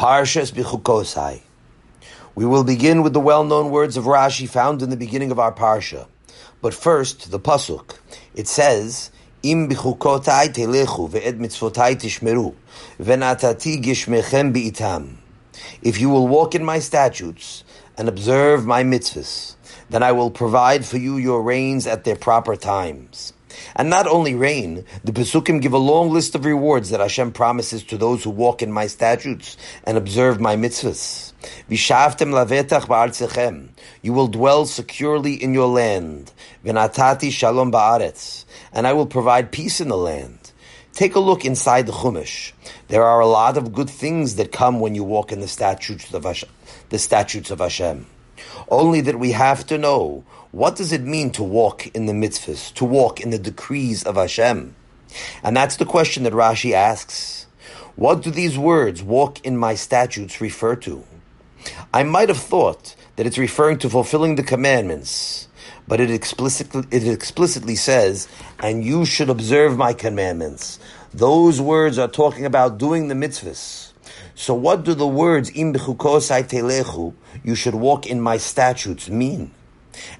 Parshas Bichukosai. We will begin with the well-known words of Rashi found in the beginning of our parsha. But first, the pasuk. It says, "Im bichukotai telechu ve'ed mitzvotai tishmeru ve'natati gishmechem bi'itam." If you will walk in my statutes and observe my mitzvahs, then I will provide for you your rains at their proper times. And not only rain, the Pesukim give a long list of rewards that Hashem promises to those who walk in my statutes and observe my mitzvahs. Vishavtem lavetach ba'artzechem. You will dwell securely in your land. Venatati shalom ba'aretz. And I will provide peace in the land. Take a look inside the Chumash. There are a lot of good things that come when you walk in the statutes of Hashem. The statutes of Hashem. Only that we have to know what does it mean to walk in the mitzvahs, to walk in the decrees of Hashem? And that's the question that Rashi asks. What do these words, walk in my statutes, refer to? I might have thought that it's referring to fulfilling the commandments, but it explicitly, it explicitly says, and you should observe my commandments. Those words are talking about doing the mitzvahs. So what do the words, im you should walk in my statutes, mean?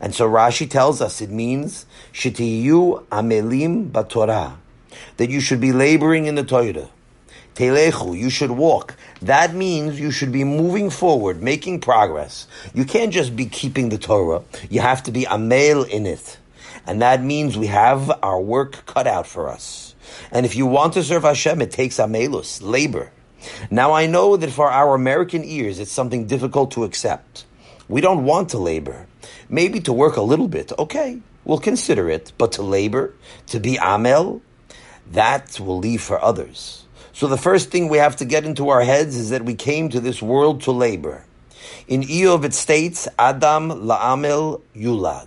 And so Rashi tells us it means shitiyu amelim batorah, that you should be laboring in the Torah. Telechu, you should walk. That means you should be moving forward, making progress. You can't just be keeping the Torah. You have to be amel in it. And that means we have our work cut out for us. And if you want to serve Hashem, it takes amelus, labor. Now I know that for our American ears, it's something difficult to accept. We don't want to labor. Maybe to work a little bit, okay, we'll consider it. But to labor, to be amel, that will leave for others. So the first thing we have to get into our heads is that we came to this world to labor. In Iyov it states, Adam la'amel yulad.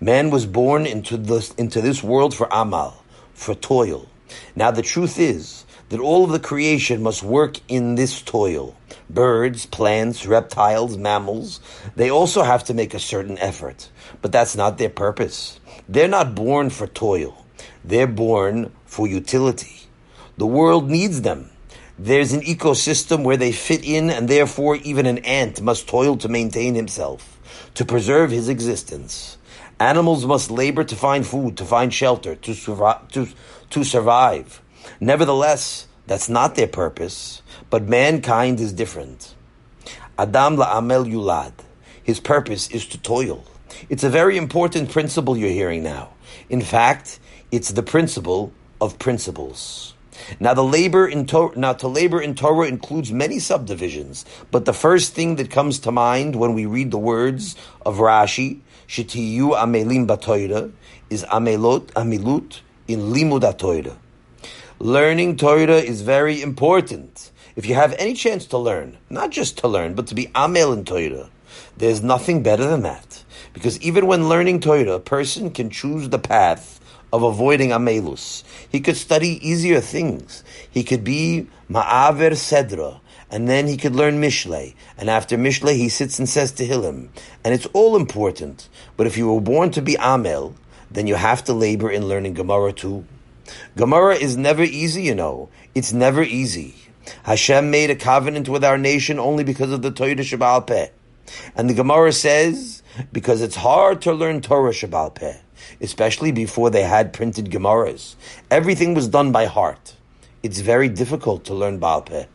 Man was born into this, into this world for amal, for toil. Now the truth is that all of the creation must work in this toil birds, plants, reptiles, mammals, they also have to make a certain effort. But that's not their purpose. They're not born for toil. They're born for utility. The world needs them. There's an ecosystem where they fit in, and therefore even an ant must toil to maintain himself, to preserve his existence. Animals must labor to find food, to find shelter, to, survive. To, to survive. Nevertheless, that's not their purpose. But mankind is different. Adam la la'amel yulad. His purpose is to toil. It's a very important principle you're hearing now. In fact, it's the principle of principles. Now, the labor in Torah, now to labor in Torah includes many subdivisions, but the first thing that comes to mind when we read the words of Rashi, "Shetiyu amelim batoira," is amelot amilut in limud. Learning Torah is very important. If you have any chance to learn, not just to learn, but to be Amel in Torah, there's nothing better than that. Because even when learning Torah, a person can choose the path of avoiding Amelus. He could study easier things. He could be Ma'aver Sedra, and then he could learn Mishle. And after Mishle, he sits and says Tehillim. And it's all important. But if you were born to be Amel, then you have to labor in learning Gemara too. Gemara is never easy, you know. It's never easy. Hashem made a covenant with our nation only because of the Torah Shabbal Peh. And the Gemara says, because it's hard to learn Torah Shabbal Peh, especially before they had printed Gemaras. Everything was done by heart. It's very difficult to learn Baal Peh.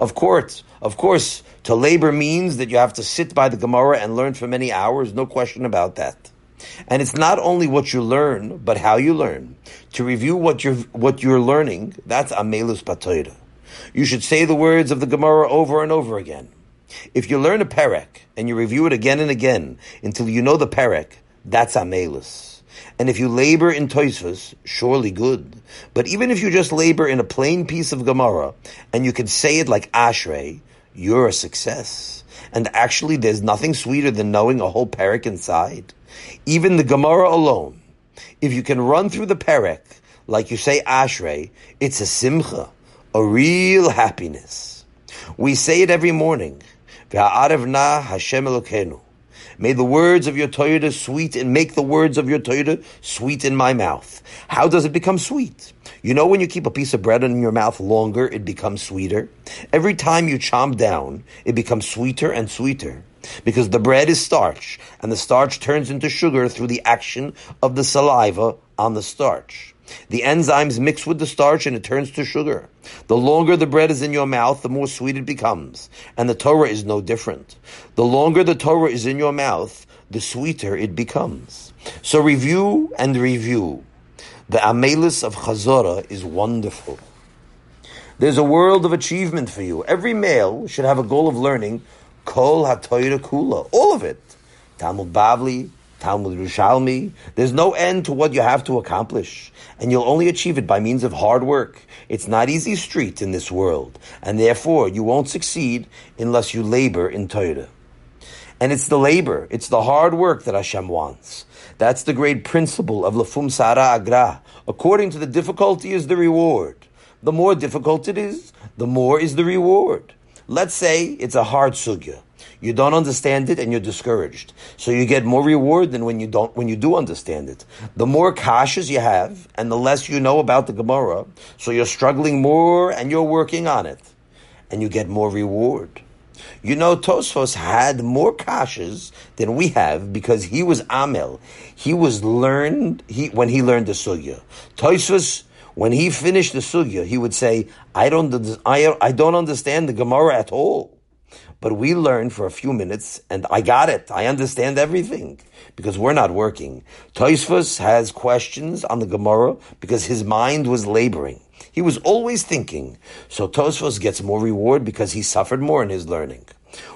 Of course, of course, to labor means that you have to sit by the Gemara and learn for many hours, no question about that. And it's not only what you learn, but how you learn. To review what you're, what you're learning, that's Amelus Batoira. You should say the words of the Gemara over and over again. If you learn a perek and you review it again and again until you know the perek, that's amelus. And if you labor in Toisvas, surely good. But even if you just labor in a plain piece of Gemara and you can say it like Ashrei, you're a success. And actually, there's nothing sweeter than knowing a whole perek inside. Even the Gemara alone, if you can run through the perek like you say Ashrei, it's a simcha a real happiness. We say it every morning. Hashem May the words of your Torah sweet and make the words of your Torah sweet in my mouth. How does it become sweet? You know when you keep a piece of bread in your mouth longer, it becomes sweeter? Every time you chomp down, it becomes sweeter and sweeter. Because the bread is starch, and the starch turns into sugar through the action of the saliva on the starch. The enzymes mix with the starch and it turns to sugar. The longer the bread is in your mouth, the more sweet it becomes. And the Torah is no different. The longer the Torah is in your mouth, the sweeter it becomes. So review and review. The Amelis of Chazorah is wonderful. There's a world of achievement for you. Every male should have a goal of learning Kol HaTorah Kula, all of it. Talmud Bavli, Talmud Yerushalmi. There's no end to what you have to accomplish, and you'll only achieve it by means of hard work. It's not easy street in this world, and therefore you won't succeed unless you labor in Torah. And it's the labor, it's the hard work that Hashem wants. That's the great principle of Lafum Sara Agra. According to the difficulty is the reward. The more difficult it is, the more is the reward. Let's say it's a hard sugya. You don't understand it and you're discouraged. So you get more reward than when you don't when you do understand it. The more kashas you have and the less you know about the Gemara, so you're struggling more and you're working on it. And you get more reward. You know, Tosfos had more kashas than we have because he was Amel. He was learned he when he learned the sugya. Tosfos, when he finished the sugya, he would say, "I don't, I, I don't understand the Gemara at all." But we learned for a few minutes, and I got it. I understand everything because we're not working. Tosfos has questions on the Gemara because his mind was laboring. He was always thinking. So Tosfos gets more reward because he suffered more in his learning.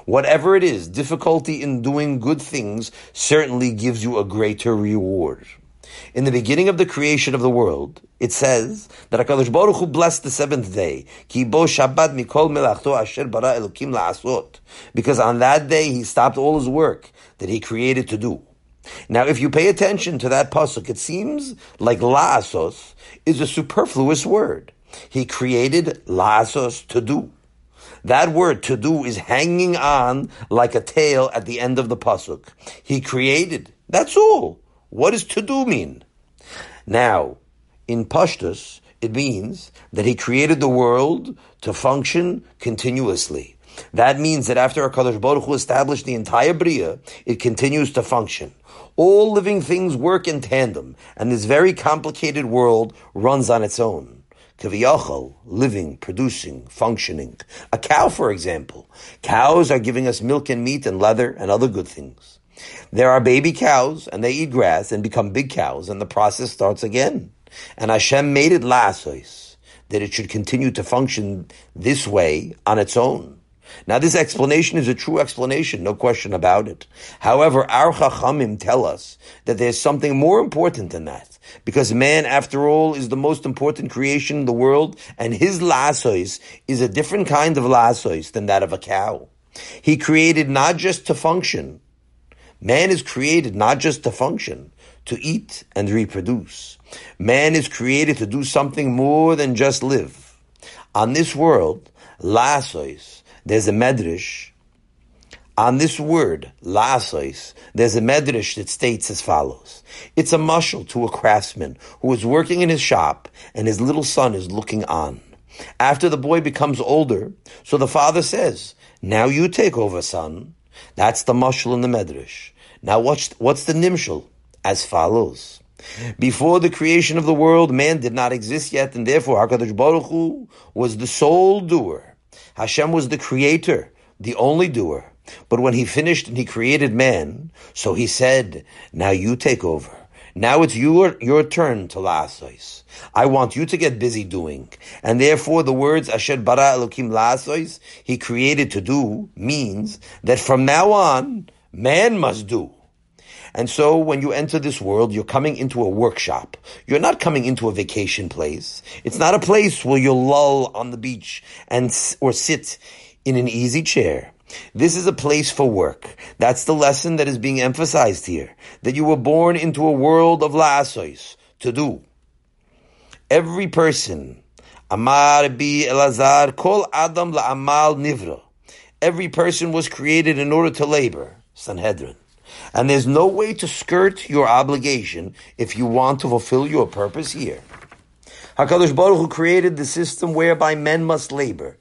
Whatever it is, difficulty in doing good things certainly gives you a greater reward. In the beginning of the creation of the world, it says that HaKadosh Baruch Hu blessed the seventh day. Ki Shabbat mikol melachto asher bara elokim la'asot. Because on that day he stopped all his work that he created to do. Now, if you pay attention to that pasuk, it seems like la'asos is a superfluous word. He created la'asos to do. That word to do is hanging on like a tail at the end of the pasuk. He created. That's all. What does to do mean? Now, in Pashtus, it means that he created the world to function continuously. That means that after HaKadosh Baruch Hu established the entire Bria, it continues to function. All living things work in tandem, and this very complicated world runs on its own. Kaviyachal, living, producing, functioning. A cow, for example. Cows are giving us milk and meat and leather and other good things. There are baby cows, and they eat grass and become big cows, and the process starts again. And Hashem made it lasos, that it should continue to function this way on its own. Now, this explanation is a true explanation, no question about it. However, our Chachamim tell us that there's something more important than that. Because man, after all, is the most important creation in the world, and his lasos is a different kind of lasos than that of a cow. He created not just to function, Man is created not just to function, to eat and reproduce. Man is created to do something more than just live. On this world, lasos, there's a medrash. On this word, lasos, there's a medrash that states as follows. It's a mushal to a craftsman who is working in his shop and his little son is looking on. After the boy becomes older, so the father says, now you take over, son. That's the mushal in the medrash. Now what's, what's the nimshal? As follows. Before the creation of the world, man did not exist yet, and therefore HaKadosh Baruch Hu was the sole doer. Hashem was the creator, the only doer. But when he finished and he created man, so he said, now you take over. Now it's your, your turn to lasois. I want you to get busy doing. And therefore the words Asher bara Elokim lasois, he created to do, means that from now on, man must do. And so when you enter this world, you're coming into a workshop. You're not coming into a vacation place. It's not a place where you'll lull on the beach and, or sit in an easy chair. This is a place for work. That's the lesson that is being emphasized here. That you were born into a world of la'asos, to do. Every person, Amar bi Elazar, kol Adam la'amal nivra. Every person was created in order to labor. Sanhedrin. And there's no way to skirt your obligation if you want to fulfill your purpose here. HaKadosh Baruch Hu created the system whereby men must labor.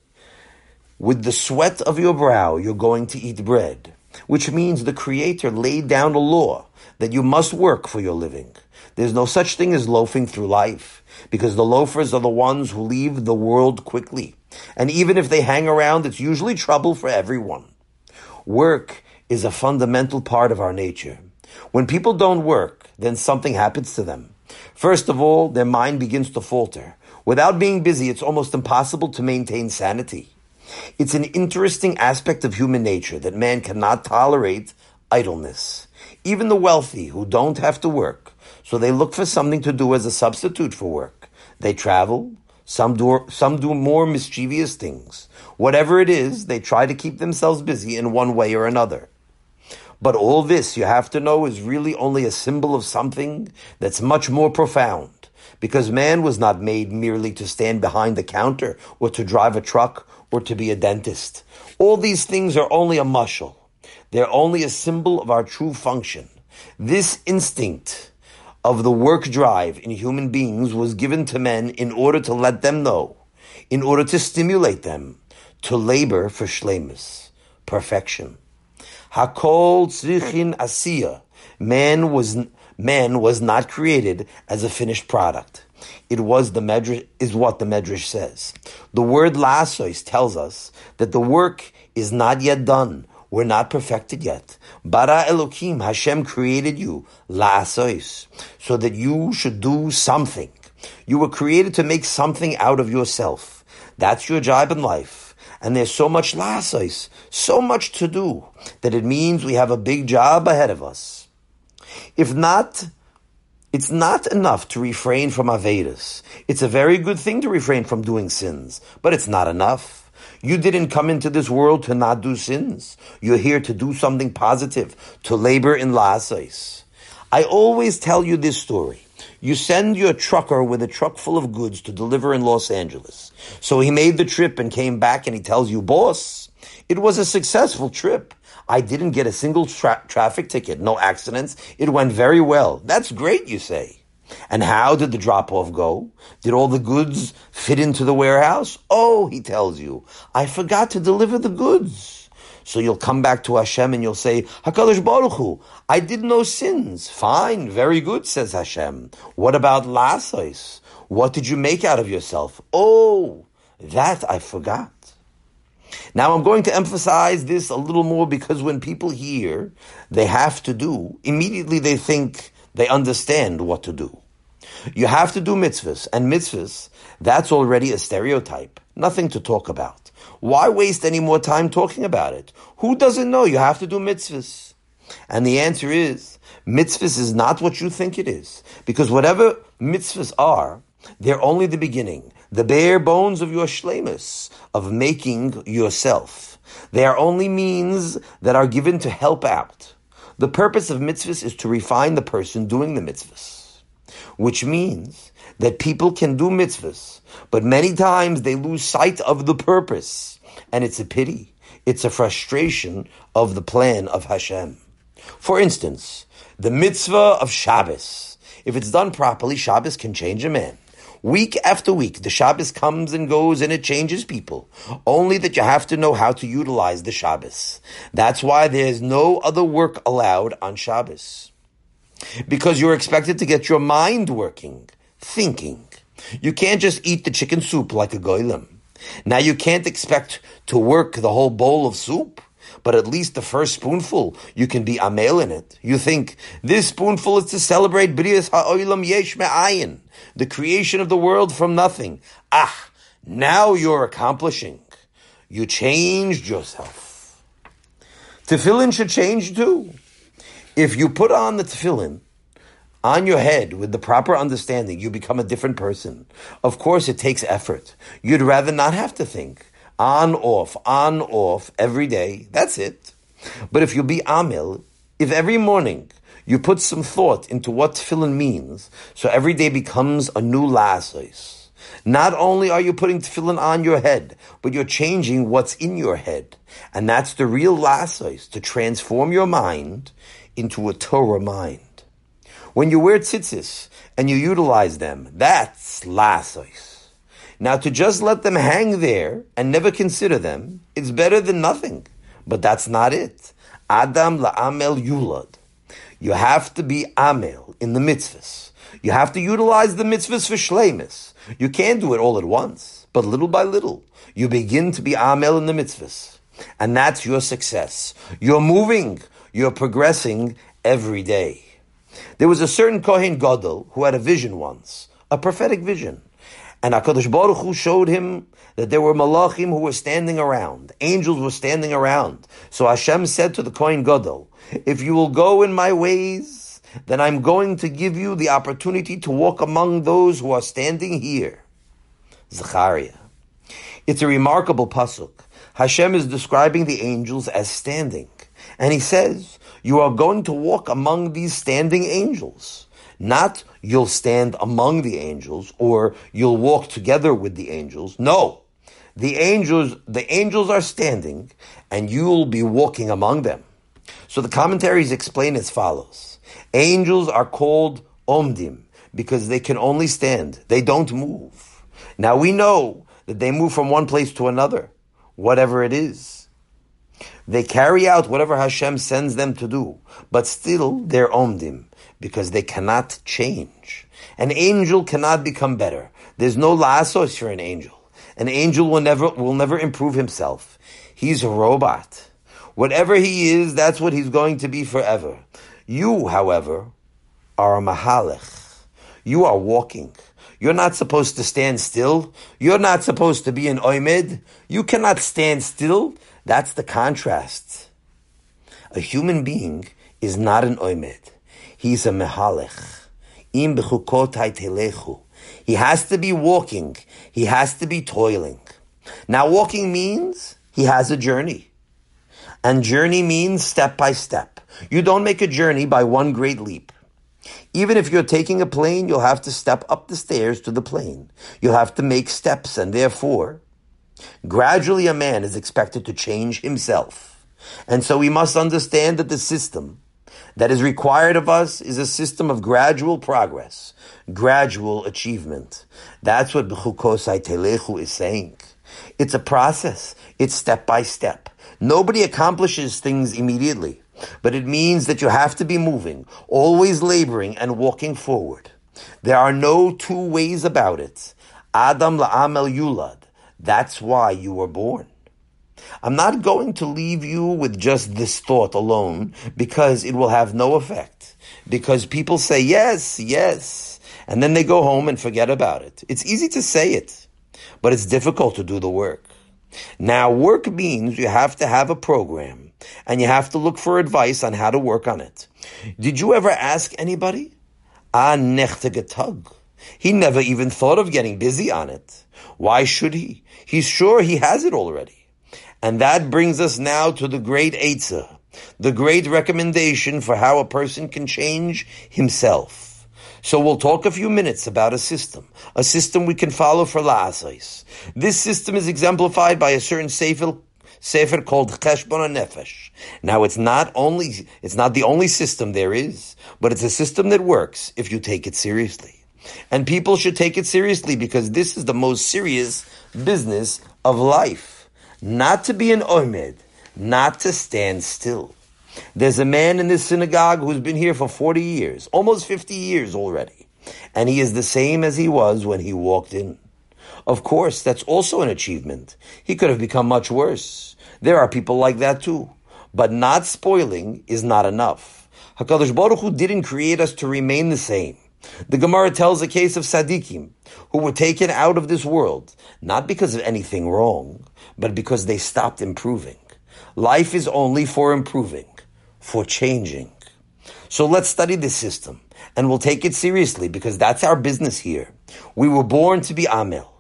With the sweat of your brow, you're going to eat bread, which means the Creator laid down a law that you must work for your living. There's no such thing as loafing through life, because the loafers are the ones who leave the world quickly. And even if they hang around, it's usually trouble for everyone. Work is a fundamental part of our nature. When people don't work, then something happens to them. First of all, their mind begins to falter. Without being busy, it's almost impossible to maintain sanity. It's an interesting aspect of human nature that man cannot tolerate idleness. Even the wealthy who don't have to work, so they look for something to do as a substitute for work. They travel, some do, some do more mischievous things. Whatever it is, they try to keep themselves busy in one way or another. But all this, you have to know, is really only a symbol of something that's much more profound. Because man was not made merely to stand behind the counter or to drive a truck or to be a dentist. All these things are only a mushal. They're only a symbol of our true function. This instinct of the work drive in human beings was given to men in order to let them know, in order to stimulate them to labor for shlemus, perfection. Hakol tzrichin asiya. Man was man was not created as a finished product. It was the medrash is what the medrash says. The word lasos tells us that the work is not yet done. We're not perfected yet. Bara Elokim, Hashem created you, lasos, so that you should do something. You were created to make something out of yourself. That's your job in life. And there's so much lasais, so much to do, that it means we have a big job ahead of us. If not, it's not enough to refrain from Avedas. It's a very good thing to refrain from doing sins, but it's not enough. You didn't come into this world to not do sins. You're here to do something positive, to labor in lasais. I always tell you this story. You send your trucker with a truck full of goods to deliver in Los Angeles. So he made the trip and came back and he tells you, boss, it was a successful trip. I didn't get a single tra- traffic ticket, no accidents. It went very well. That's great, you say. And how did the drop off go? Did all the goods fit into the warehouse? Oh, he tells you, I forgot to deliver the goods. So you'll come back to Hashem and you'll say, Hakadosh Baruch Hu, I did no sins. Fine, very good, says Hashem. What about lasos? What did you make out of yourself? Oh, that I forgot. Now I'm going to emphasize this a little more because when people hear they have to do, immediately they think they understand what to do. You have to do mitzvahs, and mitzvahs, that's already a stereotype. Nothing to talk about. Why waste any more time talking about it? Who doesn't know you have to do mitzvahs? And the answer is, mitzvahs is not what you think it is. Because whatever mitzvahs are, they're only the beginning, the bare bones of your shlemus, of making yourself. They are only means that are given to help out. The purpose of mitzvahs is to refine the person doing the mitzvahs, which means that people can do mitzvahs, but many times they lose sight of the purpose. And it's a pity. It's a frustration of the plan of Hashem. For instance, the mitzvah of Shabbos. If it's done properly, Shabbos can change a man. Week after week, the Shabbos comes and goes and it changes people. Only that you have to know how to utilize the Shabbos. That's why there's no other work allowed on Shabbos. Because you're expected to get your mind working thinking. You can't just eat the chicken soup like a goylem. Now you can't expect to work the whole bowl of soup, but at least the first spoonful, you can be amel in it. You think, this spoonful is to celebrate Brias Ha'olam Yesh Me'ayin, the creation of the world from nothing. Ah, now you're accomplishing. You changed yourself. Tefillin should change too. If you put on the tefillin on your head with the proper understanding, you become a different person. Of course, it takes effort. You'd rather not have to think. On, off, on, off, every day. That's it. But if you be Amil, if every morning you put some thought into what tefillin means, so every day becomes a new lasos. Not only are you putting tefillin on your head, but you're changing what's in your head. And that's the real lasos, to transform your mind into a Torah mind. When you wear tzitzis and you utilize them, that's lasois. Now to just let them hang there and never consider them, it's better than nothing. But that's not it. Adam la'amel yulad. You have to be amel in the mitzvahs. You have to utilize the mitzvahs for shlemis. You can't do it all at once, but little by little, you begin to be amel in the mitzvahs. And that's your success. You're moving, you're progressing every day. There was a certain Kohen Gadol who had a vision once, a prophetic vision. And HaKadosh Baruch Hu showed him that there were malachim who were standing around. Angels were standing around. So Hashem said to the Kohen Gadol, if you will go in my ways, then I'm going to give you the opportunity to walk among those who are standing here. Zechariah. It's a remarkable pasuk. Hashem is describing the angels as standing. And he says, you are going to walk among these standing angels. Not you'll stand among the angels or you'll walk together with the angels. No. The angels, the angels are standing and you'll be walking among them. So the commentaries explain as follows. Angels are called omdim because they can only stand. They don't move. Now we know that they move from one place to another, whatever it is. They carry out whatever Hashem sends them to do, but still they're omdim because they cannot change. An angel cannot become better. There's no lasos for an angel. An angel will never will never improve himself. He's a robot. Whatever he is, that's what he's going to be forever. You, however, are a mahalech. You are walking. You're not supposed to stand still. You're not supposed to be an oimid. You cannot stand still. That's the contrast. A human being is not an oimid. He's a mehalech. Im telechu. He has to be walking. He has to be toiling. Now walking means he has a journey. And journey means step by step. You don't make a journey by one great leap. Even if you're taking a plane, you'll have to step up the stairs to the plane. You'll have to make steps, and therefore, gradually a man is expected to change himself. And so we must understand that the system that is required of us is a system of gradual progress, gradual achievement. That's what B'chukosai Telechu is saying. It's a process. It's step by step. Nobody accomplishes things immediately, but it means that you have to be moving, always laboring and walking forward. There are no two ways about it. Adam la'amel yulad. That's why you were born. I'm not going to leave you with just this thought alone because it will have no effect. Because people say yes, yes, and then they go home and forget about it. It's easy to say it, but it's difficult to do the work. Now, work means you have to have a program and you have to look for advice on how to work on it. Did you ever ask anybody? Ah, nechtegetug. He never even thought of getting busy on it. Why should he? He's sure he has it already. And that brings us now to the great Eitzah, the great recommendation for how a person can change himself. So we'll talk a few minutes about a system, a system we can follow for la'asais. This system is exemplified by a certain sefer, sefer called Cheshbon Nefesh. Now it's not only, it's not the only system there is, but it's a system that works if you take it seriously. And people should take it seriously because this is the most serious business of life not to be an omed, not to stand still. There's a man in this synagogue who's been here for 40 years, almost 50 years already, and he is the same as he was when he walked in. Of course, that's also an achievement. He could have become much worse. There are people like that too. But not spoiling is not enough. HaKadosh Baruch Hu didn't create us to remain the same. The Gemara tells a case of Sadiqim who were taken out of this world, not because of anything wrong, but because they stopped improving. Life is only for improving, for changing. So let's study this system, and we'll take it seriously because that's our business here. We were born to be Amel.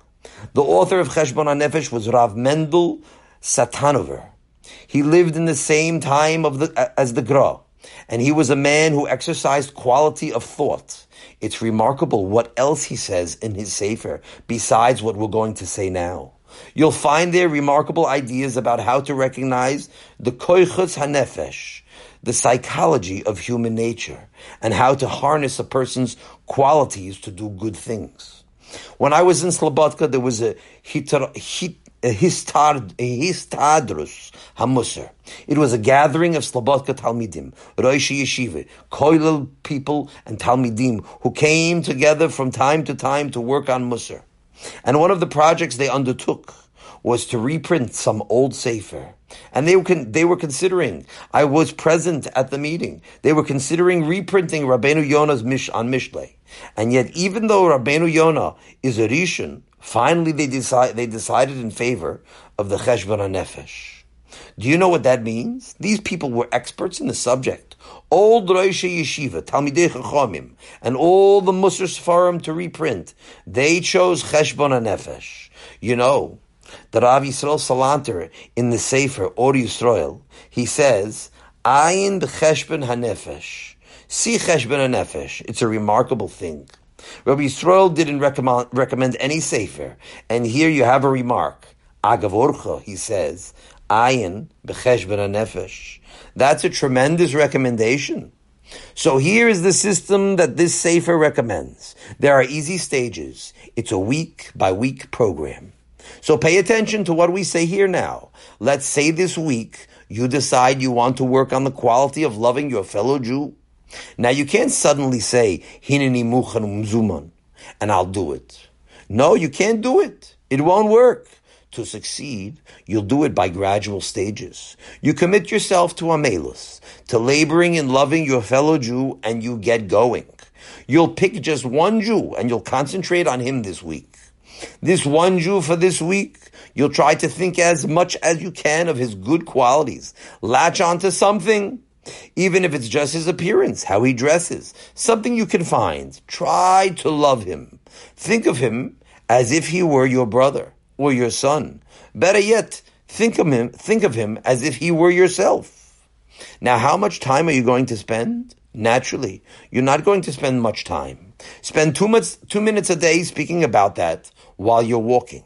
The author of Cheshbon HaNefesh was Rav Mendel Satanover. He lived in the same time of the, as the Gra, and he was a man who exercised quality of thought. It's remarkable what else he says in his Sefer besides what we're going to say now. You'll find there remarkable ideas about how to recognize the koichus hanefesh, the psychology of human nature and how to harness a person's qualities to do good things. When I was in Slobodka, there was a, hitar, hit, histadrus hamusar. It was a gathering of Slobodka Talmidim, Roishi Yeshiva, Koilel people and Talmidim who came together from time to time to work on Musar. And one of the projects they undertook was to reprint some old Sefer. And they were, con- they were considering, I was present at the meeting, they were considering reprinting Rabbeinu Yonah's Mish on Mishlei. And yet, even though Rabbeinu Yonah is a Rishon, finally they, decide, they decided in favor of the Cheshbon HaNefesh. Do you know what that means? These people were experts in the subject. Old Roisha Yeshiva, Talmidei Chachomim, and all the Musar Sfarim to reprint, they chose Cheshbon HaNefesh. You know, the Rav Yisrael Salanter in the Sefer Or Yisrael, he says, Ayin b'cheshbon hanefesh. See cheshbon hanefesh. It's a remarkable thing. Rabbi Yisrael didn't recommend, recommend any Sefer, and here you have a remark. Agavorcha, he says, Ayin b'cheshbon hanefesh. That's a tremendous recommendation. So here is the system that this Sefer recommends. There are easy stages. It's a week by week program. So pay attention to what we say here now. Let's say this week you decide you want to work on the quality of loving your fellow Jew. Now you can't suddenly say, Hineni muchan umzuman, and I'll do it. No, you can't do it. It won't work. To succeed, you'll do it by gradual stages. You commit yourself to amelus, to laboring in loving your fellow Jew, and you get going. You'll pick just one Jew and you'll concentrate on him this week. This one Jew for this week, you'll try to think as much as you can of his good qualities. Latch onto something, even if it's just his appearance, how he dresses, something you can find. Try to love him. Think of him as if he were your brother or your son. Better yet, think of him, think of him as if he were yourself. Now, how much time are you going to spend? Naturally, you're not going to spend much time. Spend two, much, two minutes a day speaking about that while you're walking.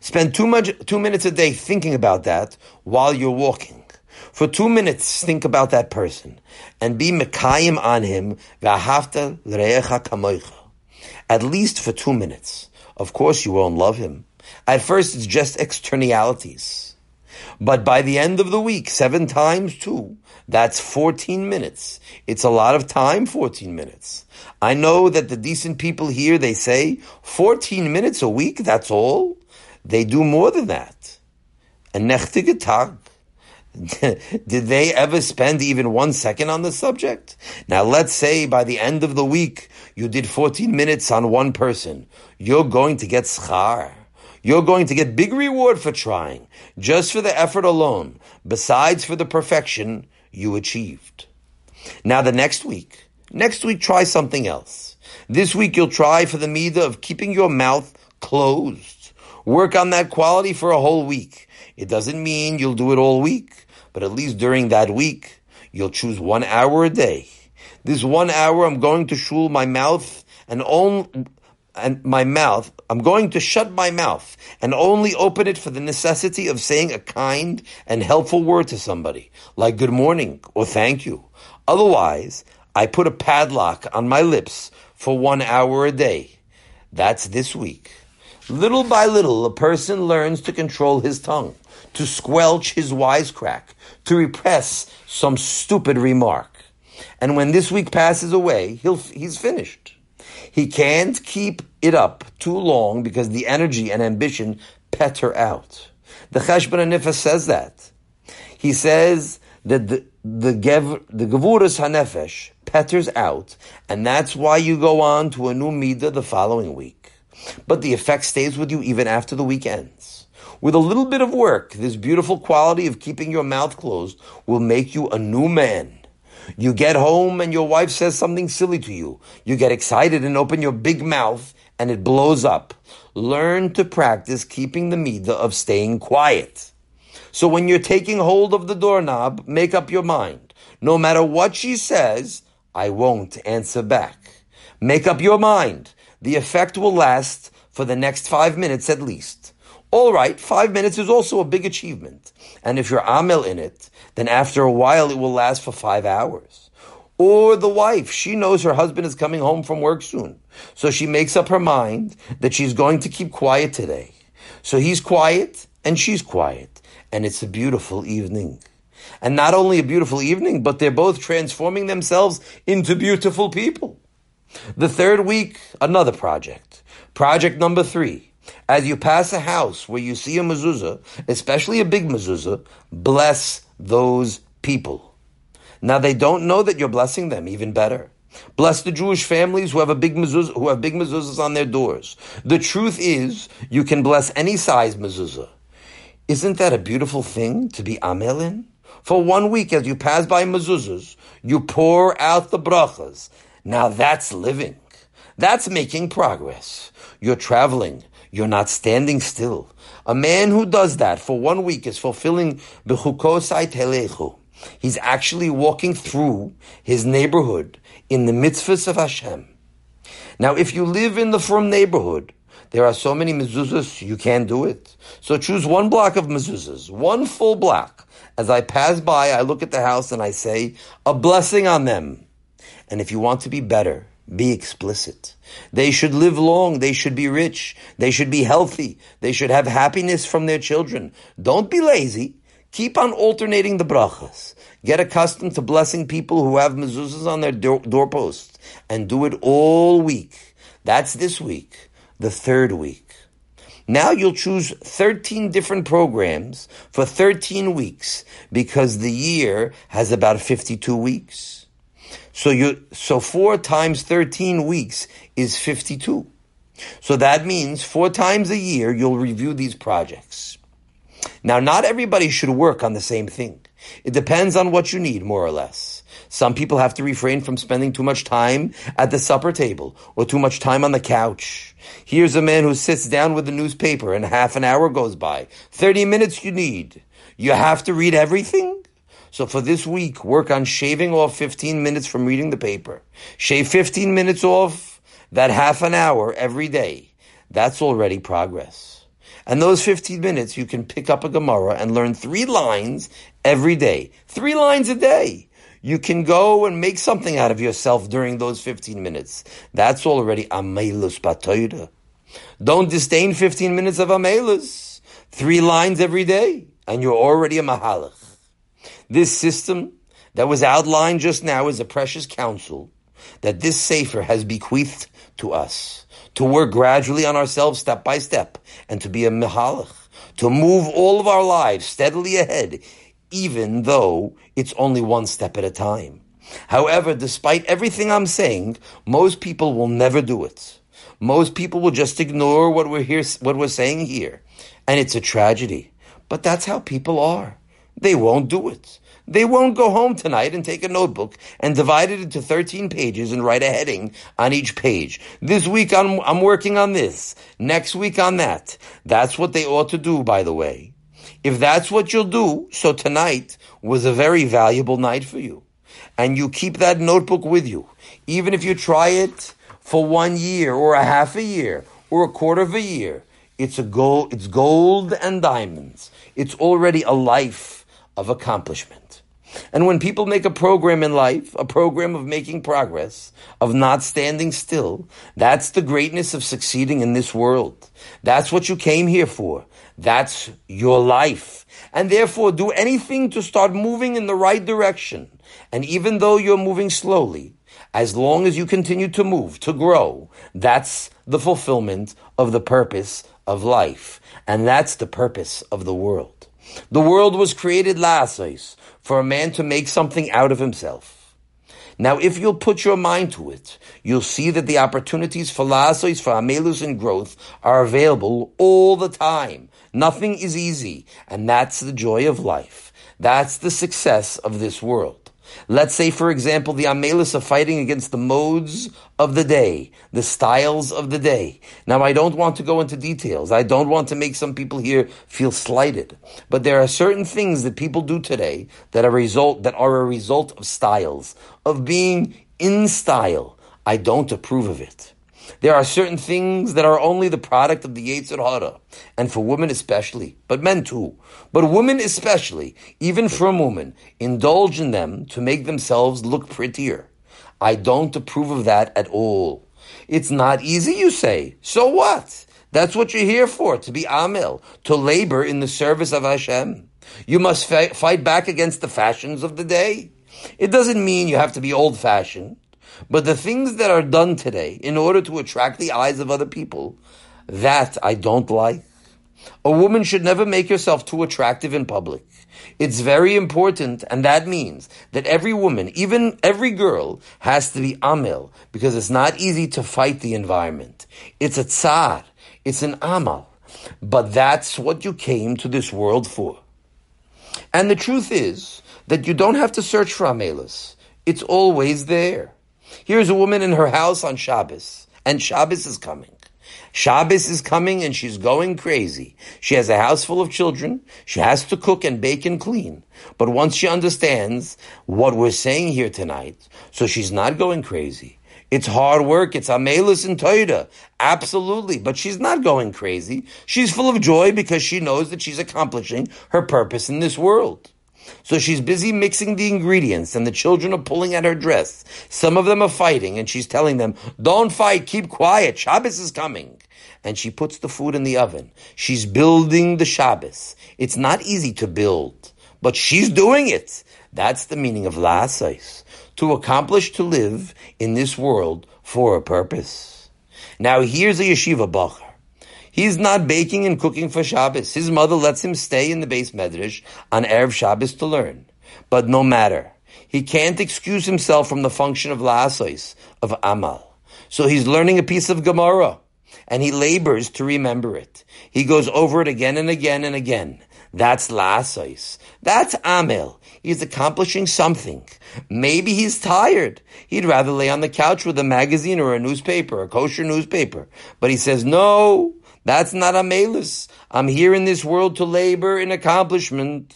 Spend two, much, two minutes a day thinking about that while you're walking. For two minutes, think about that person and be mekayim on him. At least for two minutes. Of course, you won't love him. At first, it's just externalities. But by the end of the week, seven times two, that's 14 minutes. It's a lot of time, 14 minutes. I know that the decent people here, they say 14 minutes a week, that's all. They do more than that. And nechtigetag. Did they ever spend even one second on the subject? Now let's say by the end of the week, you did 14 minutes on one person. You're going to get schar. You're going to get big reward for trying, just for the effort alone, besides for the perfection you achieved. Now the next week, next week try something else. This week you'll try for the midah of keeping your mouth closed. Work on that quality for a whole week. It doesn't mean you'll do it all week, but at least during that week, you'll choose one hour a day. This one hour I'm going to shul my mouth and only, and my mouth, I'm going to shut my mouth and only open it for the necessity of saying a kind and helpful word to somebody, like good morning or thank you. Otherwise, I put a padlock on my lips for one hour a day. That's this week. Little by little, a person learns to control his tongue, to squelch his wisecrack, to repress some stupid remark. And when this week passes away, he'll, he's finished. He can't keep it up too long because the energy and ambition petter out. The Cheshbon HaNefesh says that. He says that the the gev, the gevuras hanefesh petters out, and that's why you go on to a new midah the following week. But the effect stays with you even after the week ends. With a little bit of work, this beautiful quality of keeping your mouth closed will make you a new man. You get home and your wife says something silly to you. You get excited and open your big mouth and it blows up. Learn to practice keeping the midah of staying quiet. So when you're taking hold of the doorknob, make up your mind. No matter what she says, I won't answer back. Make up your mind. The effect will last for the next five minutes at least. All right, five minutes is also a big achievement. And if you're Amel in it, then after a while it will last for five hours. Or the wife, she knows her husband is coming home from work soon. So she makes up her mind that she's going to keep quiet today. So he's quiet and she's quiet. And it's a beautiful evening. And not only a beautiful evening, but they're both transforming themselves into beautiful people. The third week, another project. Project number three as you pass a house where you see a mezuzah, especially a big mezuzah, bless those people. Now they don't know that you're blessing them, even better. Bless the Jewish families who have a big mezuzah, who have big mezuzahs on their doors. The truth is, you can bless any size mezuzah. Isn't that a beautiful thing to be amelin? For one week, as you pass by mezuzahs, you pour out the brachas. Now that's living. That's making progress. You're traveling. You're not standing still. A man who does that for one week is fulfilling b'chukosai telechu. He's actually walking through his neighborhood in the mitzvahs of Hashem. Now, if you live in the firm neighborhood, there are so many mezuzahs, you can't do it. So choose one block of mezuzahs, one full block. As I pass by, I look at the house and I say, a blessing on them. And if you want to be better, be explicit. They should live long. They should be rich. They should be healthy. They should have happiness from their children. Don't be lazy. Keep on alternating the brachas. Get accustomed to blessing people who have mezuzahs on their door- doorposts and do it all week. That's this week, the third week. Now you'll choose 13 different programs for 13 weeks because the year has about 52 weeks. So you so four times thirteen weeks is fifty-two. So that means four times a year you'll review these projects. Now, not everybody should work on the same thing. It depends on what you need, more or less. Some people have to refrain from spending too much time at the supper table or too much time on the couch. Here's a man who sits down with the newspaper and half an hour goes by. 30 minutes you need. You have to read everything? So for this week, work on shaving off 15 minutes from reading the paper. Shave 15 minutes off that half an hour every day. That's already progress. And those 15 minutes, you can pick up a Gemara and learn three lines every day. Three lines a day. You can go and make something out of yourself during those 15 minutes. That's already Amelus Batoida. Don't disdain 15 minutes of Amelus. Three lines every day, and you're already a Mahalach. This system that was outlined just now is a precious counsel that this Sefer has bequeathed to us to work gradually on ourselves step by step and to be a mehalach, to move all of our lives steadily ahead, even though it's only one step at a time. However, despite everything I'm saying, most people will never do it. Most people will just ignore what we're here, what we're saying here. And it's a tragedy. But that's how people are. They won't do it. They won't go home tonight and take a notebook and divide it into 13 pages and write a heading on each page. This week I'm, I'm working on this. Next week on that. That's what they ought to do, by the way. If that's what you'll do, so tonight was a very valuable night for you. And you keep that notebook with you. Even if you try it for one year or a half a year or a quarter of a year, it's a gold, it's gold and diamonds. It's already a life of accomplishment. And when people make a program in life, a program of making progress, of not standing still, that's the greatness of succeeding in this world. That's what you came here for. That's your life. And therefore do anything to start moving in the right direction. And even though you're moving slowly, as long as you continue to move, to grow, that's the fulfillment of the purpose of life. And that's the purpose of the world. The world was created last la'asais, for a man to make something out of himself. Now, if you'll put your mind to it, you'll see that the opportunities for la'asais, for amelus and growth are available all the time. Nothing is easy, and that's the joy of life. That's the success of this world. Let's say, for example, the Amelis of fighting against the modes of the day, the styles of the day. Now, I don't want to go into details. I don't want to make some people here feel slighted. But there are certain things that people do today that are result, that are a result of styles, of being in style. I don't approve of it. There are certain things that are only the product of the Yetzer Hara, and for women especially, but men too. But women especially, even for a woman, indulge in them to make themselves look prettier. I don't approve of that at all. It's not easy, you say. So what? That's what you're here for, to be Amel, to labor in the service of Hashem. You must fight back against the fashions of the day. It doesn't mean you have to be old fashioned, but the things that are done today in order to attract the eyes of other people, that I don't like. A woman should never make herself too attractive in public. It's very important, and that means that every woman, even every girl, has to be amel, because it's not easy to fight the environment. It's a tsar, it's an amal. But that's what you came to this world for. And the truth is that you don't have to search for amelas. It's always there. Here's a woman in her house on Shabbos, and Shabbos is coming. Shabbos is coming and she's going crazy. She has a house full of children. She has to cook and bake and clean. But once she understands what we're saying here tonight, so she's not going crazy. It's hard work. It's amelis and toida. Absolutely. But she's not going crazy. She's full of joy because she knows that she's accomplishing her purpose in this world. So she's busy mixing the ingredients and the children are pulling at her dress. Some of them are fighting and she's telling them, don't fight, keep quiet, Shabbos is coming. And she puts the food in the oven. She's building the Shabbos. It's not easy to build, but she's doing it. That's the meaning of la'asais. To accomplish to live in this world for a purpose. Now here's a yeshiva bacher. He's not baking and cooking for Shabbos. His mother lets him stay in the beis medrash on Erev Shabbos to learn. But no matter. He can't excuse himself from the function of la'asos, of amal. So he's learning a piece of Gemara, and he labors to remember it. He goes over it again and again and again. That's la'asos. That's amel. He's accomplishing something. Maybe he's tired. He'd rather lay on the couch with a magazine or a newspaper, a kosher newspaper. But he says, no, that's not amelus. I'm here in this world to labor in accomplishment.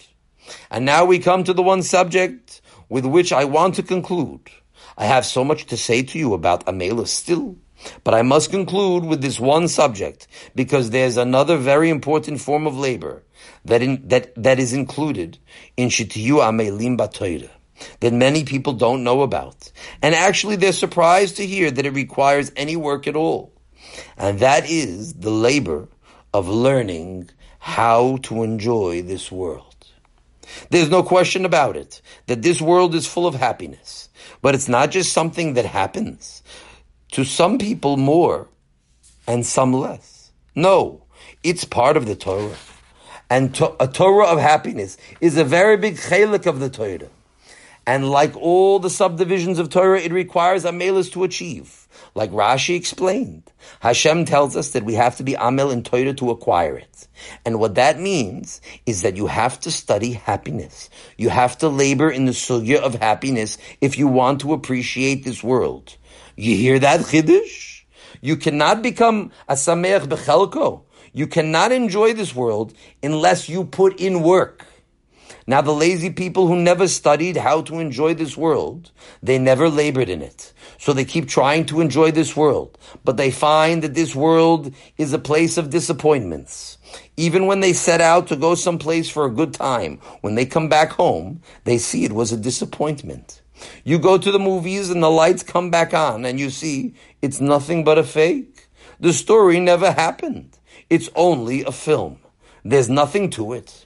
And now we come to the one subject with which I want to conclude. I have so much to say to you about Amelus still, but I must conclude with this one subject because there's another very important form of labor that in, that that is included in Shitiyu Amelim Batoira that many people don't know about, and actually they're surprised to hear that it requires any work at all. And that is the labor of learning how to enjoy this world. There's no question about it that this world is full of happiness, but it's not just something that happens to some people more and some less. No, it's part of the Torah. And to, a Torah of happiness is a very big chalik of the Torah. And like all the subdivisions of Torah, it requires amelas to achieve. Like Rashi explained, Hashem tells us that we have to be amel in Torah to acquire it. And what that means is that you have to study happiness. You have to labor in the sugya of happiness if you want to appreciate this world. You hear that, Chiddush? You cannot become a sameach bechelko. You cannot enjoy this world unless you put in work. Now the lazy people who never studied how to enjoy this world, they never labored in it. So they keep trying to enjoy this world, but they find that this world is a place of disappointments. Even when they set out to go someplace for a good time, when they come back home, they see it was a disappointment. You go to the movies and the lights come back on and you see it's nothing but a fake. The story never happened. It's only a film. There's nothing to it.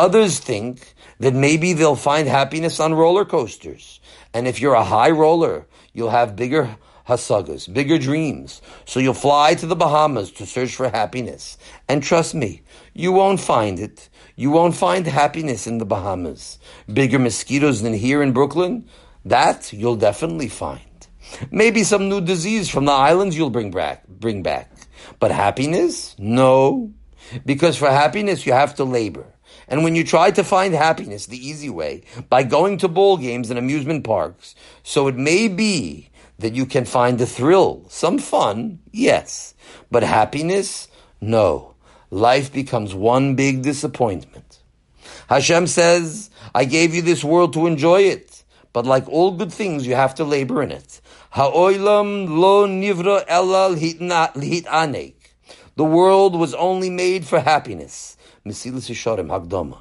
Others think that maybe they'll find happiness on roller coasters. And if you're a high roller, you'll have bigger hasagas, bigger dreams. So you'll fly to the Bahamas to search for happiness. And trust me, you won't find it. You won't find happiness in the Bahamas. Bigger mosquitoes than here in Brooklyn? That you'll definitely find. Maybe some new disease from the islands you'll bring back, bring back. But happiness? No. Because for happiness you have to labor. And when you try to find happiness the easy way by going to ball games and amusement parks, so it may be that you can find the thrill, some fun, yes, but happiness, no. Life becomes one big disappointment. Hashem says, I gave you this world to enjoy it, but like all good things, you have to labor in it. Ha'olam lo nivra lihit The world was only made for happiness. Mesilas Yesharim Hagdama.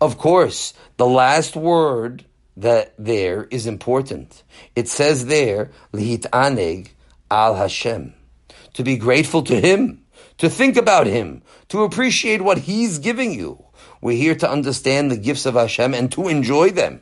Of course, the last word that there is important. It says there, lihit aneg al Hashem. To be grateful to Him, to think about Him, to appreciate what He's giving you. We're here to understand the gifts of Hashem and to enjoy them.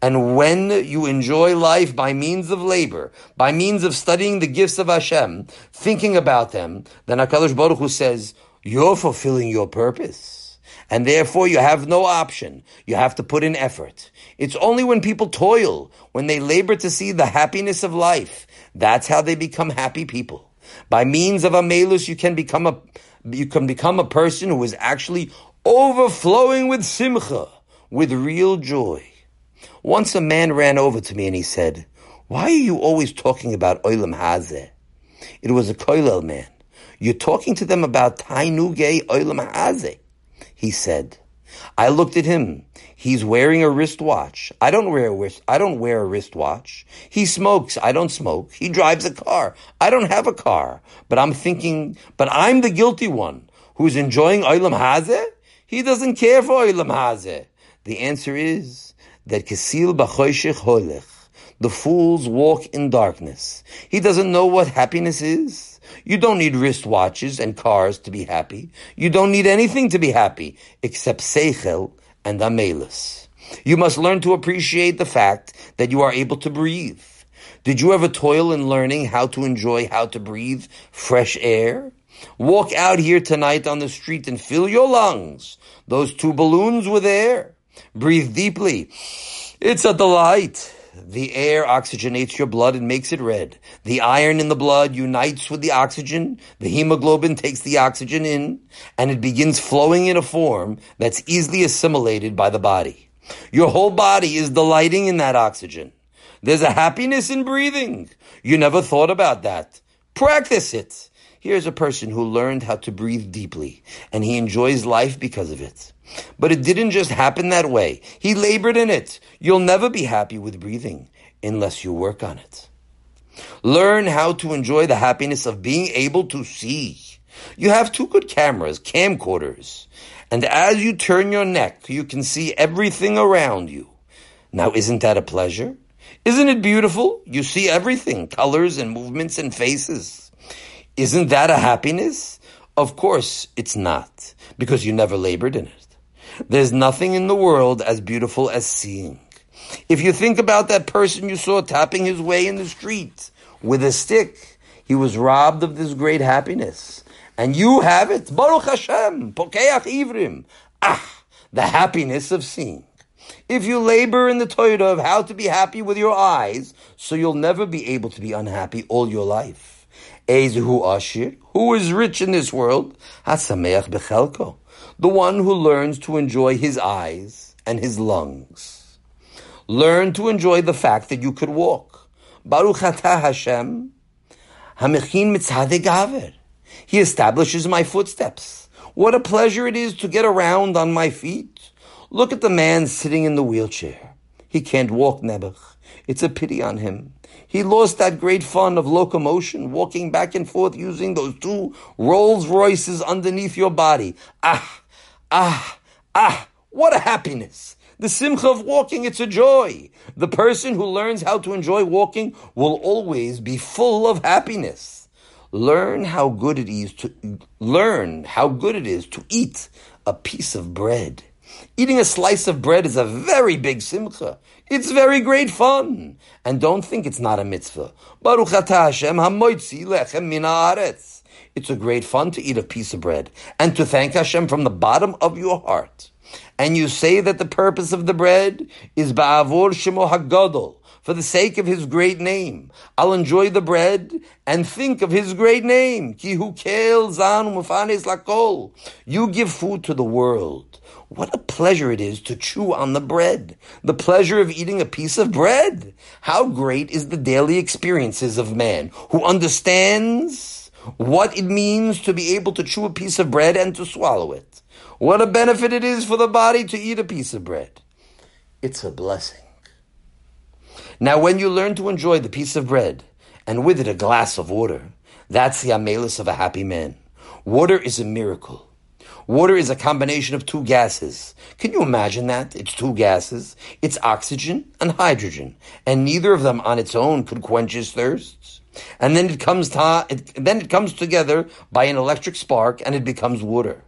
And when you enjoy life by means of labor, by means of studying the gifts of Hashem, thinking about them, then HaKadosh Baruch Hu says, you're fulfilling your purpose. And therefore you have no option. You have to put in effort. It's only when people toil, when they labor to see the happiness of life, that's how they become happy people. By means of Amelus, you can become a, you can become a person who is actually overflowing with simcha, with real joy. Once a man ran over to me and he said, Why are you always talking about Olam Hazeh? It was a Koilel man. You're talking to them about Tainuge Olam Hazeh. He said, I looked at him. He's wearing a wristwatch. I don't wear a wrist. I don't wear a wristwatch. He smokes. I don't smoke. He drives a car. I don't have a car. But I'm thinking, but I'm the guilty one who's enjoying Olam Hazeh. He doesn't care for Olam Hazeh. The answer is that Kesil B'choshech Holech. The fools walk in darkness. He doesn't know what happiness is. You don't need wristwatches and cars to be happy. You don't need anything to be happy except Seichel and Amelus. You must learn to appreciate the fact that you are able to breathe. Did you ever toil in learning how to enjoy how to breathe fresh air? Walk out here tonight on the street and fill your lungs. Those two balloons with air. Breathe deeply. It's a delight. The air oxygenates your blood and makes it red. The iron in the blood unites with the oxygen. The hemoglobin takes the oxygen in and it begins flowing in a form that's easily assimilated by the body. Your whole body is delighting in that oxygen. There's a happiness in breathing. You never thought about that. Practice it. Here's a person who learned how to breathe deeply and he enjoys life because of it. But it didn't just happen that way. He labored in it. You'll never be happy with breathing unless you work on it. Learn how to enjoy the happiness of being able to see. You have two good cameras, camcorders, and as you turn your neck, you can see everything around you. Now, isn't that a pleasure? Isn't it beautiful? You see everything, colors and movements and faces. Isn't that a happiness? Of course it's not, because you never labored in it. There's nothing in the world as beautiful as seeing. If you think about that person you saw tapping his way in the street with a stick, he was robbed of this great happiness. And you have it. Baruch Hashem, Pokeach Ivrim. Ah, the happiness of seeing. If you labor in the Torah of how to be happy with your eyes, so you'll never be able to be unhappy all your life. Ezehu Ashir, who is rich in this world, Hasameach Bechelko the one who learns to enjoy his eyes and his lungs. Learn to enjoy the fact that you could walk. Baruch atah Hashem, hamichin mitzadeh gaver. He establishes my footsteps. What a pleasure it is to get around on my feet. Look at the man sitting in the wheelchair. He can't walk, Nebuch. It's a pity on him. He lost that great fun of locomotion, walking back and forth using those two Rolls Royces underneath your body. Ah, Ah, ah, what a happiness! The simcha of walking, it's a joy. The person who learns how to enjoy walking will always be full of happiness. Learn how good it is to learn how good it is to eat a piece of bread. Eating a slice of bread is a very big simcha. It's very great fun. And don't think it's not a mitzvah. Baruch Hashem hamoitzi lechem min it's a great fun to eat a piece of bread and to thank Hashem from the bottom of your heart. And you say that the purpose of the bread is ba'avor shemo hagadol, for the sake of his great name. I'll enjoy the bread and think of his great name. You give food to the world. What a pleasure it is to chew on the bread. The pleasure of eating a piece of bread. How great is the daily experiences of man who understands what it means to be able to chew a piece of bread and to swallow it. What a benefit it is for the body to eat a piece of bread. It's a blessing. Now, when you learn to enjoy the piece of bread, and with it a glass of water. That's the amelis of a happy man. Water is a miracle. Water is a combination of two gases. Can you imagine that? It's two gases. It's oxygen and hydrogen, and neither of them on its own could quench his thirsts. And then it comes to, it, then it comes together by an electric spark, and it becomes water.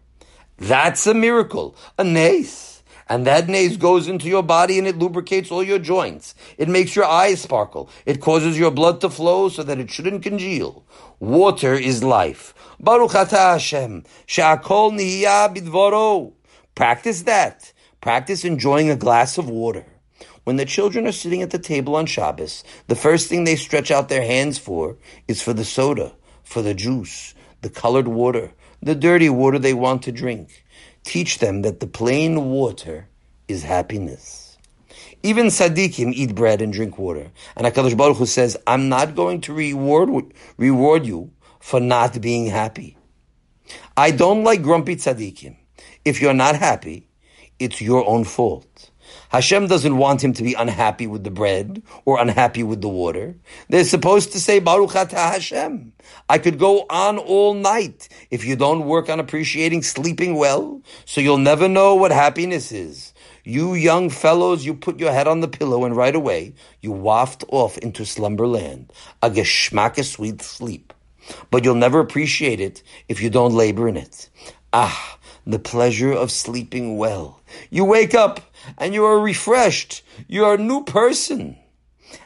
That's a miracle, a nace. And that nace goes into your body and it lubricates all your joints. It makes your eyes sparkle. It causes your blood to flow so that it shouldn't congeal. Water is life. Baruch atah Hashem, she'akol bidvoro. Practice that. Practice enjoying a glass of water. When the children are sitting at the table on Shabbos, the first thing they stretch out their hands for is for the soda, for the juice, the colored water, the dirty water they want to drink. Teach them that the plain water is happiness. Even tzaddikim eat bread and drink water. And HaKadosh Baruch Hu says, I'm not going to reward, reward you for not being happy. I don't like grumpy tzaddikim. If you're not happy, it's your own fault. Hashem doesn't want him to be unhappy with the bread or unhappy with the water. They're supposed to say Baruch Atah Hashem. I could go on all night if you don't work on appreciating sleeping well, so you'll never know what happiness is. You young fellows, you put your head on the pillow and right away you waft off into slumberland, a geschmack sweet sleep. But you'll never appreciate it if you don't labor in it. Ah, the pleasure of sleeping well. You wake up and you are refreshed. You are a new person.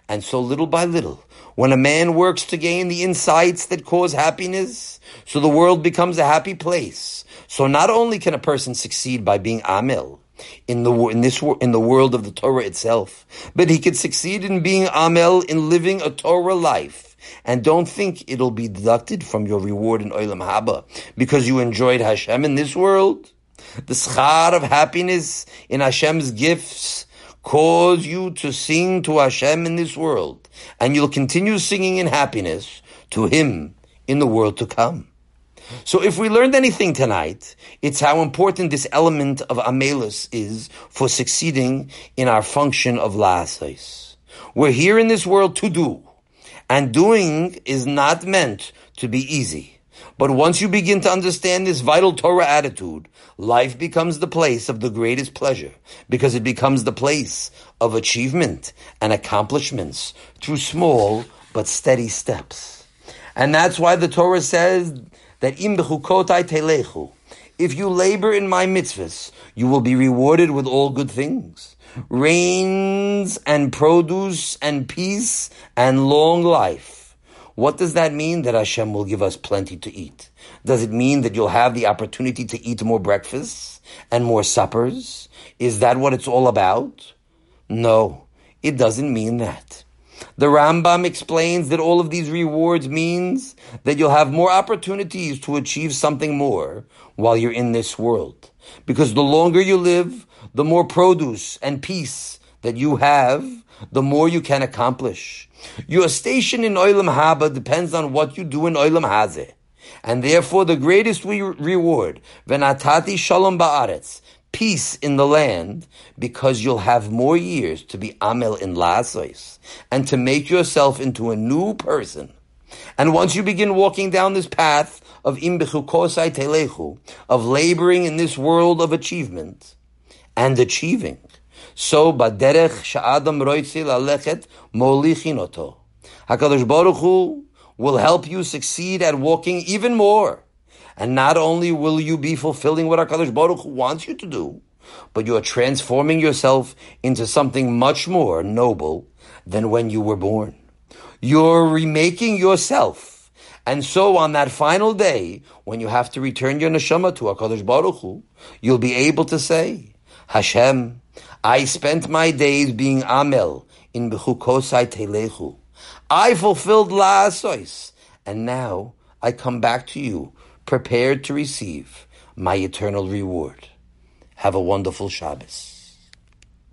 And so little by little, when a man works to gain the insights that cause happiness, so the world becomes a happy place. So not only can a person succeed by being Amel, in the in this in the world of the Torah itself, but he could succeed in being Amel in living a Torah life and don't think it'll be deducted from your reward in Olam Haba because you enjoyed Hashem in this world. The schar of happiness in Hashem's gifts cause you to sing to Hashem in this world, and you'll continue singing in happiness to Him in the world to come. So if we learned anything tonight, it's how important this element of Amelus is for succeeding in our function of La'asais. We're here in this world to do. And doing is not meant to be easy. But once you begin to understand this vital Torah attitude, life becomes the place of the greatest pleasure because it becomes the place of achievement and accomplishments through small but steady steps. And that's why the Torah says that im telechu. If you labor in my mitzvahs, you will be rewarded with all good things rains and produce and peace and long life. What does that mean that Hashem will give us plenty to eat? Does it mean that you'll have the opportunity to eat more breakfasts and more suppers? Is that what it's all about? No, it doesn't mean that. The Rambam explains that all of these rewards means that you'll have more opportunities to achieve something more while you're in this world. Because the longer you live, the more produce and peace that you have, the more you can accomplish. Your station in Olam Haba depends on what you do in Olam Hazeh. And therefore the greatest re- reward, Venatati Shalom Ba'aretz, peace in the land, because you'll have more years to be Amel in Lasois, and to make yourself into a new person. And once you begin walking down this path of Im Bechukosai Telechu, of laboring in this world of achievement, and achieving. So, baderech sha'adam roitzi lalechet molichin oto. HaKadosh Baruch Hu will help you succeed at walking even more. And not only will you be fulfilling what HaKadosh Baruch Hu wants you to do, but you are transforming yourself into something much more noble than when you were born. You're remaking yourself. And so on that final day, when you have to return your neshama to HaKadosh Baruch Hu, you'll be able to say, Hashem, I spent my days being Amel in Bechukosai Telechu. I fulfilled La'asois, and now I come back to you, prepared to receive my eternal reward. Have a wonderful Shabbos.